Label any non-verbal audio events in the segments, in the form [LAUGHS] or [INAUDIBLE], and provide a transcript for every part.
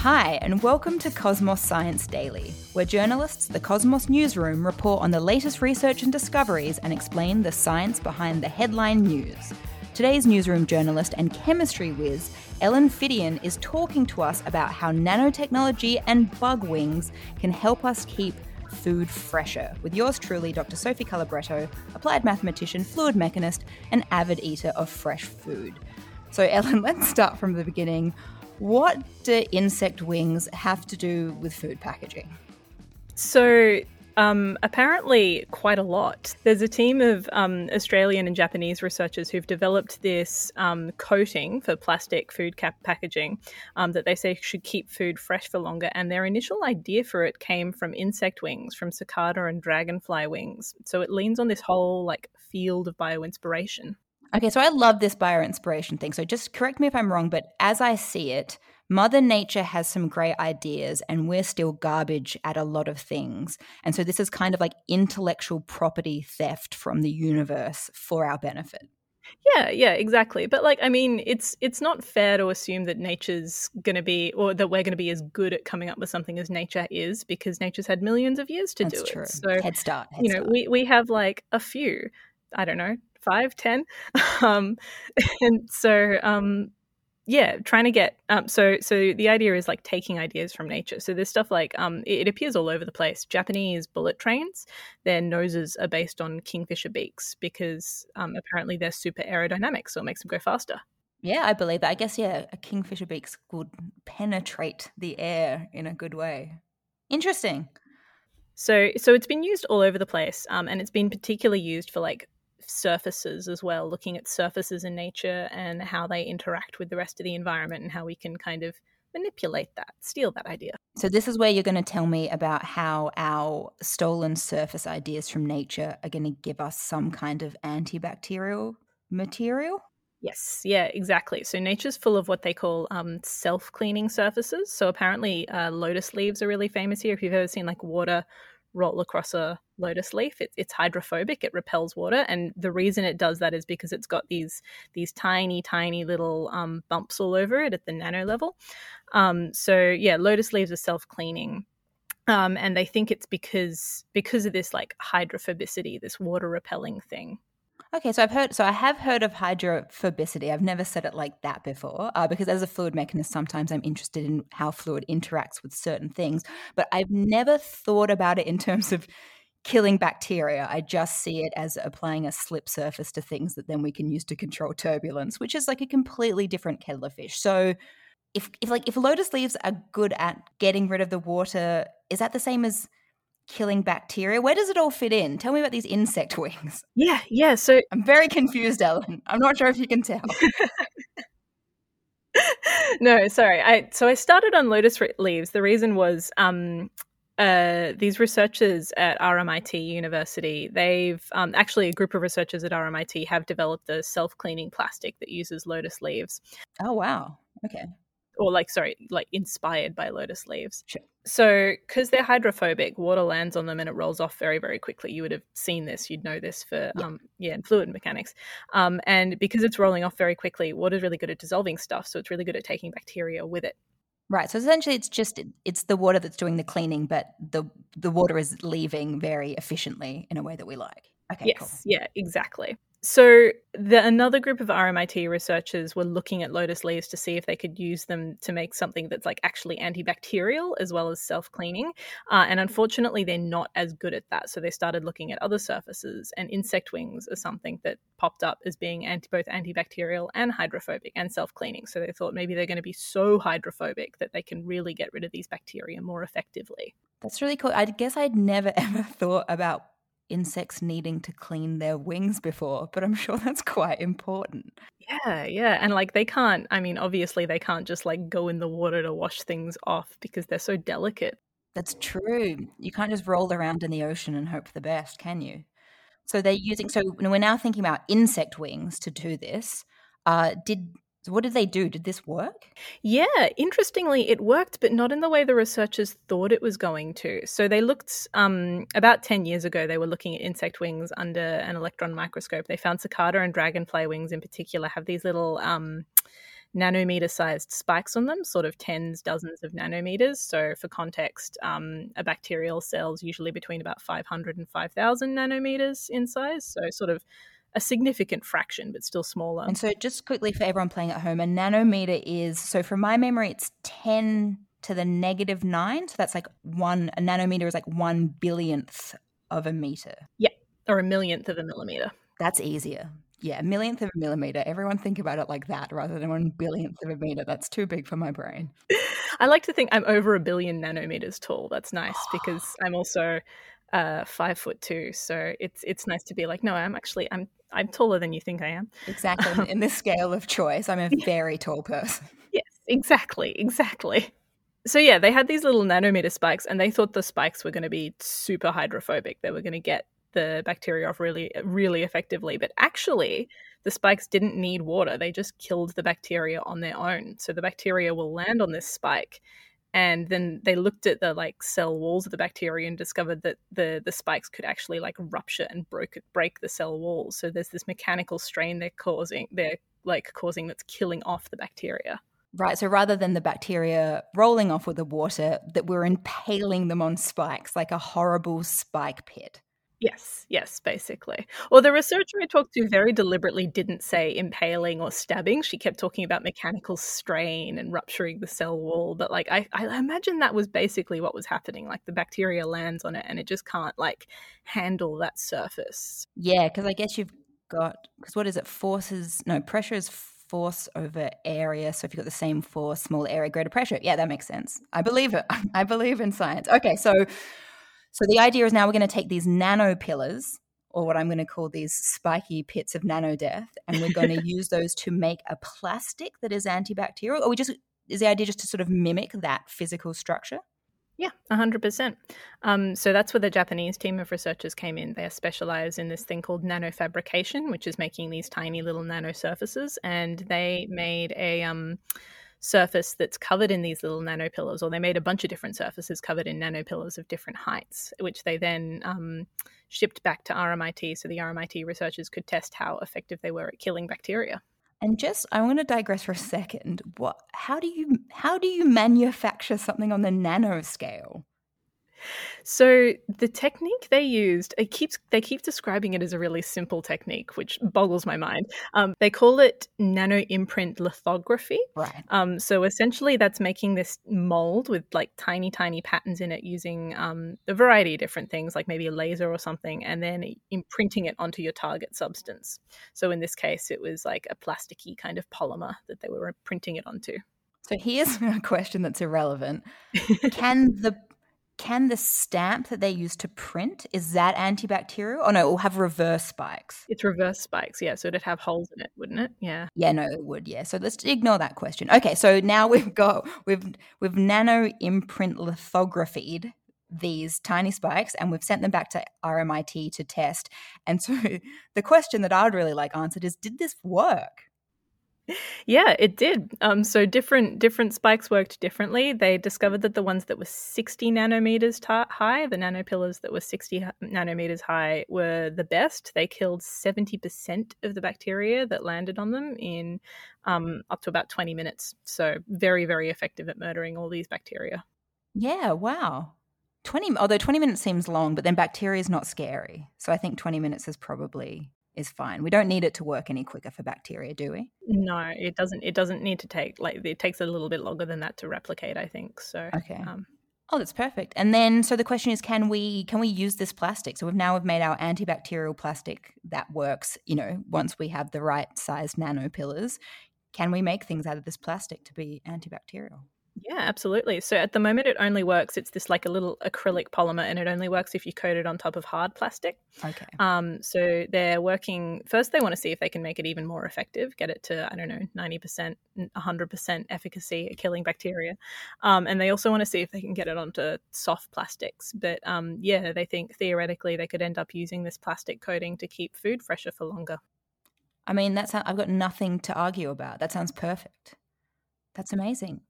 Hi, and welcome to Cosmos Science Daily, where journalists the Cosmos Newsroom report on the latest research and discoveries and explain the science behind the headline news. Today's newsroom journalist and chemistry whiz, Ellen Phiddian, is talking to us about how nanotechnology and bug wings can help us keep food fresher, with yours truly, Dr. Sophie Calabretto, applied mathematician, fluid mechanist, and avid eater of fresh food. So, Ellen, [LAUGHS] let's start from the beginning. What do insect wings have to do with food packaging? So, um, apparently, quite a lot. There's a team of um, Australian and Japanese researchers who've developed this um, coating for plastic food cap packaging um, that they say should keep food fresh for longer. And their initial idea for it came from insect wings, from cicada and dragonfly wings. So it leans on this whole like field of bioinspiration. Okay, so I love this bio inspiration thing. So just correct me if I'm wrong, but as I see it, Mother Nature has some great ideas, and we're still garbage at a lot of things. And so this is kind of like intellectual property theft from the universe for our benefit. Yeah, yeah, exactly. But like, I mean, it's it's not fair to assume that nature's going to be, or that we're going to be as good at coming up with something as nature is, because nature's had millions of years to That's do true. it. So head start. Head you know, start. we we have like a few. I don't know, five, ten, [LAUGHS] um, and so um, yeah, trying to get um, so so the idea is like taking ideas from nature. So there's stuff like um, it, it appears all over the place. Japanese bullet trains, their noses are based on kingfisher beaks because um, apparently they're super aerodynamic, so it makes them go faster. Yeah, I believe that. I guess yeah, a kingfisher beaks would penetrate the air in a good way. Interesting. So so it's been used all over the place, um, and it's been particularly used for like surfaces as well, looking at surfaces in nature and how they interact with the rest of the environment and how we can kind of manipulate that, steal that idea. So this is where you're going to tell me about how our stolen surface ideas from nature are going to give us some kind of antibacterial material. Yes, yeah, exactly. So nature's full of what they call um, self-cleaning surfaces. So apparently, uh, lotus leaves are really famous here. If you've ever seen like water roll across a lotus leaf, it, it's hydrophobic. It repels water, and the reason it does that is because it's got these these tiny, tiny little um, bumps all over it at the nano level. Um, so yeah, lotus leaves are self-cleaning. Um, and they think it's because because of this like hydrophobicity, this water repelling thing. Okay, so I've heard, so I have heard of hydrophobicity. I've never said it like that before, uh, because as a fluid mechanist, sometimes I'm interested in how fluid interacts with certain things, but I've never thought about it in terms of killing bacteria. I just see it as applying a slip surface to things that then we can use to control turbulence, which is like a completely different kettle of fish. So, if if like if lotus leaves are good at getting rid of the water, is that the same as killing bacteria. Where does it all fit in? Tell me about these insect [LAUGHS] wings. Yeah, yeah. So I'm very confused, Ellen. I'm not sure if you can tell. [LAUGHS] no, sorry. I so I started on lotus leaves. The reason was um, uh, these researchers at RMIT University, they've um, actually a group of researchers at RMIT have developed a self-cleaning plastic that uses lotus leaves. Oh wow! Okay. Or like, sorry, like inspired by lotus leaves. Sure. So, because they're hydrophobic, water lands on them and it rolls off very, very quickly. You would have seen this. You'd know this for, yeah, um, yeah fluid mechanics. Um, and because it's rolling off very quickly, water's really good at dissolving stuff. So it's really good at taking bacteria with it. Right. So essentially, it's just it's the water that's doing the cleaning, but the the water is leaving very efficiently in a way that we like. Okay. Yes. Cool. Yeah. Exactly. So the, another group of RMIT researchers were looking at lotus leaves to see if they could use them to make something that's like actually antibacterial as well as self-cleaning. Uh, and unfortunately, they're not as good at that. So they started looking at other surfaces, and insect wings are something that popped up as being anti, both antibacterial and hydrophobic and self-cleaning. So they thought maybe they're going to be so hydrophobic that they can really get rid of these bacteria more effectively. That's really cool. I guess I'd never [LAUGHS] ever thought about insects needing to clean their wings before, but I'm [LAUGHS] sure that's quite important. Yeah, yeah. And like they can't, I mean, obviously they can't just like go in the water to wash things off because they're so delicate. That's true. You can't just roll around in the ocean and hope for the best, can you? So they're using, so we're now thinking about insect wings to do this. Uh, did so what did they do? Did this work? Yeah, interestingly, it worked, but not in the way the researchers thought it was going to. So they looked um, about 10 years ago, they were looking at insect wings under an electron microscope. They found cicada and dragonfly wings in particular have these little. Um, nanometer sized spikes on them, sort of tens, dozens of nanometers. So, for context, um, a bacterial cell is usually between about 500 and 5,000 nanometers in size. So, sort of a significant fraction, but still smaller. And so, just quickly for everyone playing at home, a nanometer is so from my memory, it's 10 to the negative nine. So that's like one, a nanometer is like one billionth of a meter. Yeah, or a millionth of a millimeter. That's easier. Yeah, a millionth of a millimeter. Everyone think about it like that rather than one billionth of a meter. That's too big for my brain. [LAUGHS] I like to think I'm over a billion nanometers tall. That's nice [GASPS] because I'm also uh, five foot two. So it's it's nice to be like, no, I'm actually I'm I'm taller than you think I am. Exactly. In this [LAUGHS] scale of choice, I'm a very tall person. Yes, exactly, exactly. So yeah, they had these little nanometer spikes, and they thought the spikes were going to be super hydrophobic. They were going to get the bacteria off really, really effectively. But actually, the spikes didn't need water; they just killed the bacteria on their own. So the bacteria will land on this spike, and then they looked at the like cell walls of the bacteria and discovered that the the spikes could actually like rupture and break break the cell walls. So there's this mechanical strain they're causing. They're like causing that's killing off the bacteria. Right. So rather than the bacteria rolling off with the water, that we're impaling them on spikes like a horrible spike pit. Yes, yes, basically. Well, the researcher I talked to very deliberately didn't say impaling or stabbing. She kept talking about mechanical strain and rupturing the cell wall. But like I, I imagine that was basically what was happening. Like the bacteria lands on it and it just can't like handle that surface. Yeah, because I guess you've got because what is it? Forces no pressure is force over area. So if you've got the same force, small area, greater pressure. Yeah, that makes sense. I believe it. [LAUGHS] I believe in science. Okay, so so the idea is now we're going to take these nano pillars, or what I'm going to call these spiky pits of nano death, and we're going [LAUGHS] to use those to make a plastic that is antibacterial. Or we just is the idea just to sort of mimic that physical structure? Yeah, 100%. Um, so that's where the Japanese team of researchers came in. They specialize in this thing called nanofabrication, which is making these tiny little nano surfaces. And they made a um, surface that's covered in these little nano pillars, or they made a bunch of different surfaces covered in nano pillars of different heights, which they then um, shipped back to RMIT so the RMIT researchers could test how effective they were at killing bacteria. And just I want to digress for a second. What how do you how do you manufacture something on the nanoscale? So the technique they used, it keeps they keep describing it as a really simple technique, which boggles my mind. Um, they call it nano imprint lithography. Right. Um, so essentially, that's making this mold with like tiny, tiny patterns in it using um, a variety of different things, like maybe a laser or something, and then imprinting it onto your target substance. So in this case, it was like a plasticky kind of polymer that they were printing it onto. So here's [LAUGHS] a question that's irrelevant. [LAUGHS] Can the can the stamp that they use to print is that antibacterial? Oh no, it will have reverse spikes. It's reverse spikes, yeah. So it'd have holes in it, wouldn't it? Yeah. Yeah, no, it would. Yeah. So let's ignore that question. Okay, so now we've got we've we've nano imprint lithographied these tiny spikes and we've sent them back to RMIT to test. And so [LAUGHS] the question that I'd really like answered is, did this work? Yeah, it did. Um, so different different spikes worked differently. They discovered that the ones that were 60 nanometers high, the nanopillars that were 60 nanometers high, were the best. They killed 70% of the bacteria that landed on them in um, up to about 20 minutes. So very, very effective at murdering all these bacteria. Yeah, wow. 20 although 20 minutes seems long, but then bacteria is not scary. So I think 20 minutes is probably is fine. We don't need it to work any quicker for bacteria, do we? No, it doesn't. It doesn't need to take like it takes a little bit longer than that to replicate. I think so. Okay. Um, oh, that's perfect. And then, so the question is, can we can we use this plastic? So we've now we've made our antibacterial plastic that works. You know, once we have the right sized nano pillars, can we make things out of this plastic to be antibacterial? Yeah, absolutely. So at the moment, it only works. It's this like a little acrylic polymer, and it only works if you coat it on top of hard plastic. Okay. Um, so they're working. First, they want to see if they can make it even more effective, get it to I don't know ninety percent, hundred percent efficacy at killing bacteria, um, and they also want to see if they can get it onto soft plastics. But um, yeah, they think theoretically they could end up using this plastic coating to keep food fresher for longer. I mean, that's I've got nothing to argue about. That sounds perfect. That's amazing.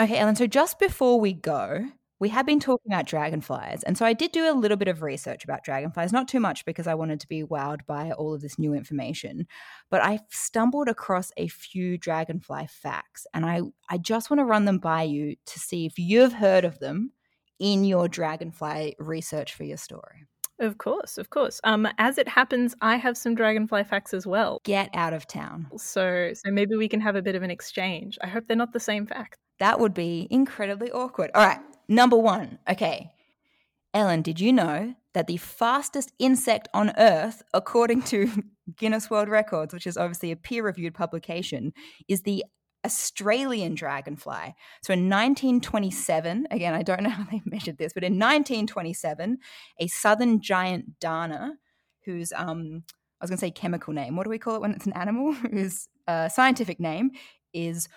Okay, Ellen, so just before we go, we have been talking about dragonflies. And so I did do a little bit of research about dragonflies, not too much because I wanted to be wowed by all of this new information. But I stumbled across a few dragonfly facts, and I, I just want to run them by you to see if you've heard of them in your dragonfly research for your story. Of course, of course. Um, as it happens, I have some dragonfly facts as well. Get out of town. So, so maybe we can have a bit of an exchange. I hope they're not the same facts. That would be incredibly awkward. All right, number one. Okay. Ellen, did you know that the fastest insect on Earth, according to [LAUGHS] Guinness World Records, which is obviously a peer reviewed publication, is the Australian dragonfly. So in 1927, again, I don't know [LAUGHS] how they measured this, but in 1927, a southern giant darner, whose um, I was going to say chemical name. What do we call it when it's an animal? [LAUGHS] whose uh, scientific name is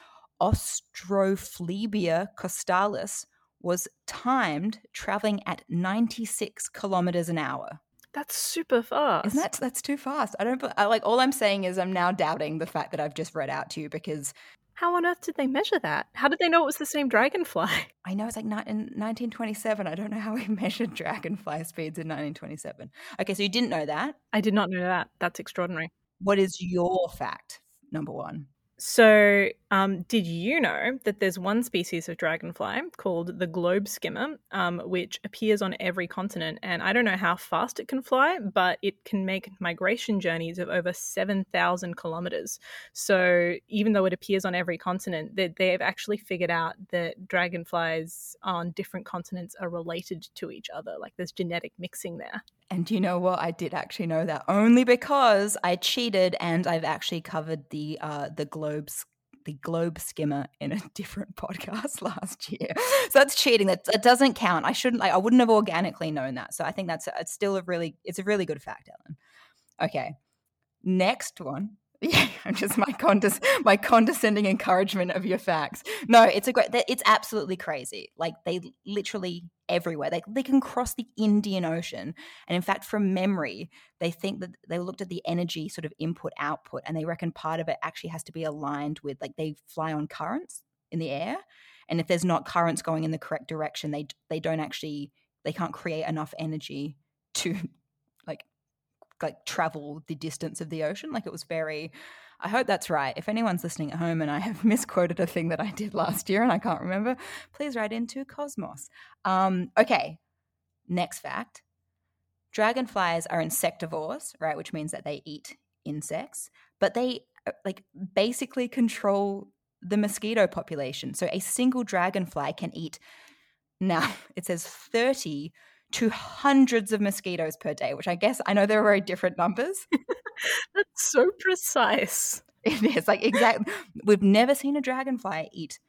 Austrophlebia costalis, was timed traveling at 96 kilometers an hour. That's super fast. Isn't that that's too fast? I don't I, like all I'm saying is I'm now doubting the fact that I've just read out to you because how on earth did they measure that? How did they know it was the same dragonfly? [LAUGHS] I know it's like not in 1927. I don't know how we [LAUGHS] measured dragonfly speeds in 1927. Okay, so you didn't know that? I did not know that. That's extraordinary. What is your fact number one? So, um, did you know that there's one species of dragonfly called the globe skimmer, um, which appears on every continent? And I don't know how fast it can fly, but it can make migration journeys of over 7,000 kilometers. So, even though it appears on every continent, they, they've actually figured out that dragonflies on different continents are related to each other. Like there's genetic mixing there. And you know what? I did actually know that only because I cheated and I've actually covered the uh, the globes the globe skimmer in a [LAUGHS] different podcast [LAUGHS] last year. So that's cheating. That, that doesn't count. I shouldn't like I wouldn't have organically known that. So I think that's it's still a really it's a really good fact, Ellen. Okay. Next one yeah, [LAUGHS] just my condes- my condescending encouragement of your facts. No, it's a great. It's absolutely crazy. Like they literally everywhere. They they can cross the Indian Ocean, and in fact, from memory, they think that they looked at the energy sort of input output, and they reckon part of it actually has to be aligned with like they fly on currents in the air, and if there's not currents going in the correct direction, they they don't actually they can't create enough energy to like travel the distance of the ocean. Like it was very. I hope that's right. If anyone's listening at home and I have [LAUGHS] misquoted a thing that I did last year and I can't remember, please write into Cosmos. Um, okay, next fact. Dragonflies are insectivores, right, which means that they eat insects, but they uh, like basically control the mosquito population. So a single dragonfly can eat now [LAUGHS] it says 30 to hundreds of mosquitoes per day, which I guess I know there are very different numbers. [LAUGHS] That's so precise. It is like exactly. We've never seen a dragonfly eat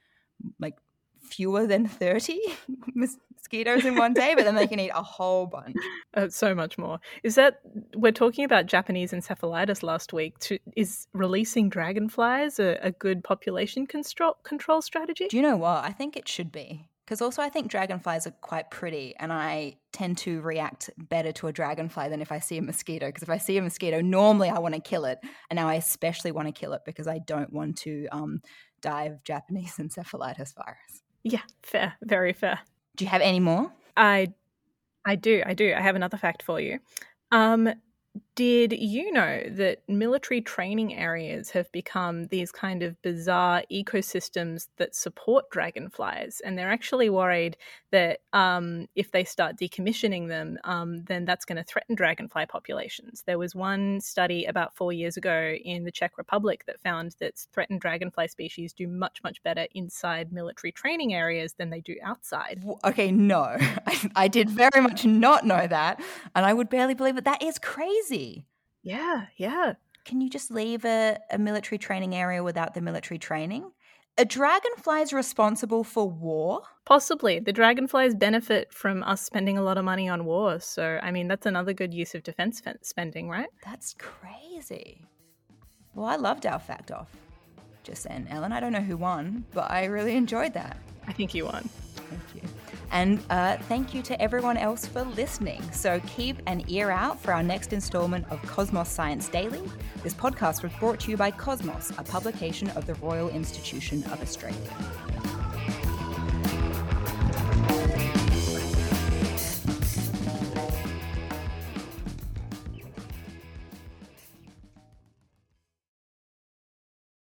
like fewer than 30 [LAUGHS] mosquitoes in one day, but then they can eat a whole bunch. [LAUGHS] Uh, so much more. Is that we're talking about Japanese encephalitis last week? To, is releasing dragonflies a, a good population control, control strategy? Do you know what? I think it should be. Because also, I think dragonflies are quite pretty, and I tend to react better to a dragonfly than if I see a mosquito. Because if I see a mosquito, normally I want to kill it, and now I especially want to kill it because I don't want to um, die of Japanese [LAUGHS] encephalitis virus. Yeah, fair, very fair. Do you have any more? I, I do, I do. I have another fact for you. Um, did you know that military training areas have become these kind of bizarre ecosystems that support dragonflies? And they're actually worried that um, if they start decommissioning them, um, then that's going to threaten dragonfly populations. There was one study about four years ago in the Czech Republic that found that threatened dragonfly species do much, much better inside military training areas than they do outside. Okay, no. [LAUGHS] I, I did very much not know that. And I would barely believe it. That is crazy crazy. Yeah, yeah. Can you just leave a, a military training area without the military training? Are dragonflies responsible for war? Possibly. The dragonflies benefit from us spending a lot of money on war. So, I mean, that's another good use of defense spending, right? That's crazy. Well, I loved our fact off just then, Ellen. I don't know who won, but I really enjoyed that. I think you won. And uh, thank you to everyone else for listening. So keep an ear out for our next installment of Cosmos Science Daily. This podcast was brought to you by Cosmos, a publication of the Royal Institution of Australia.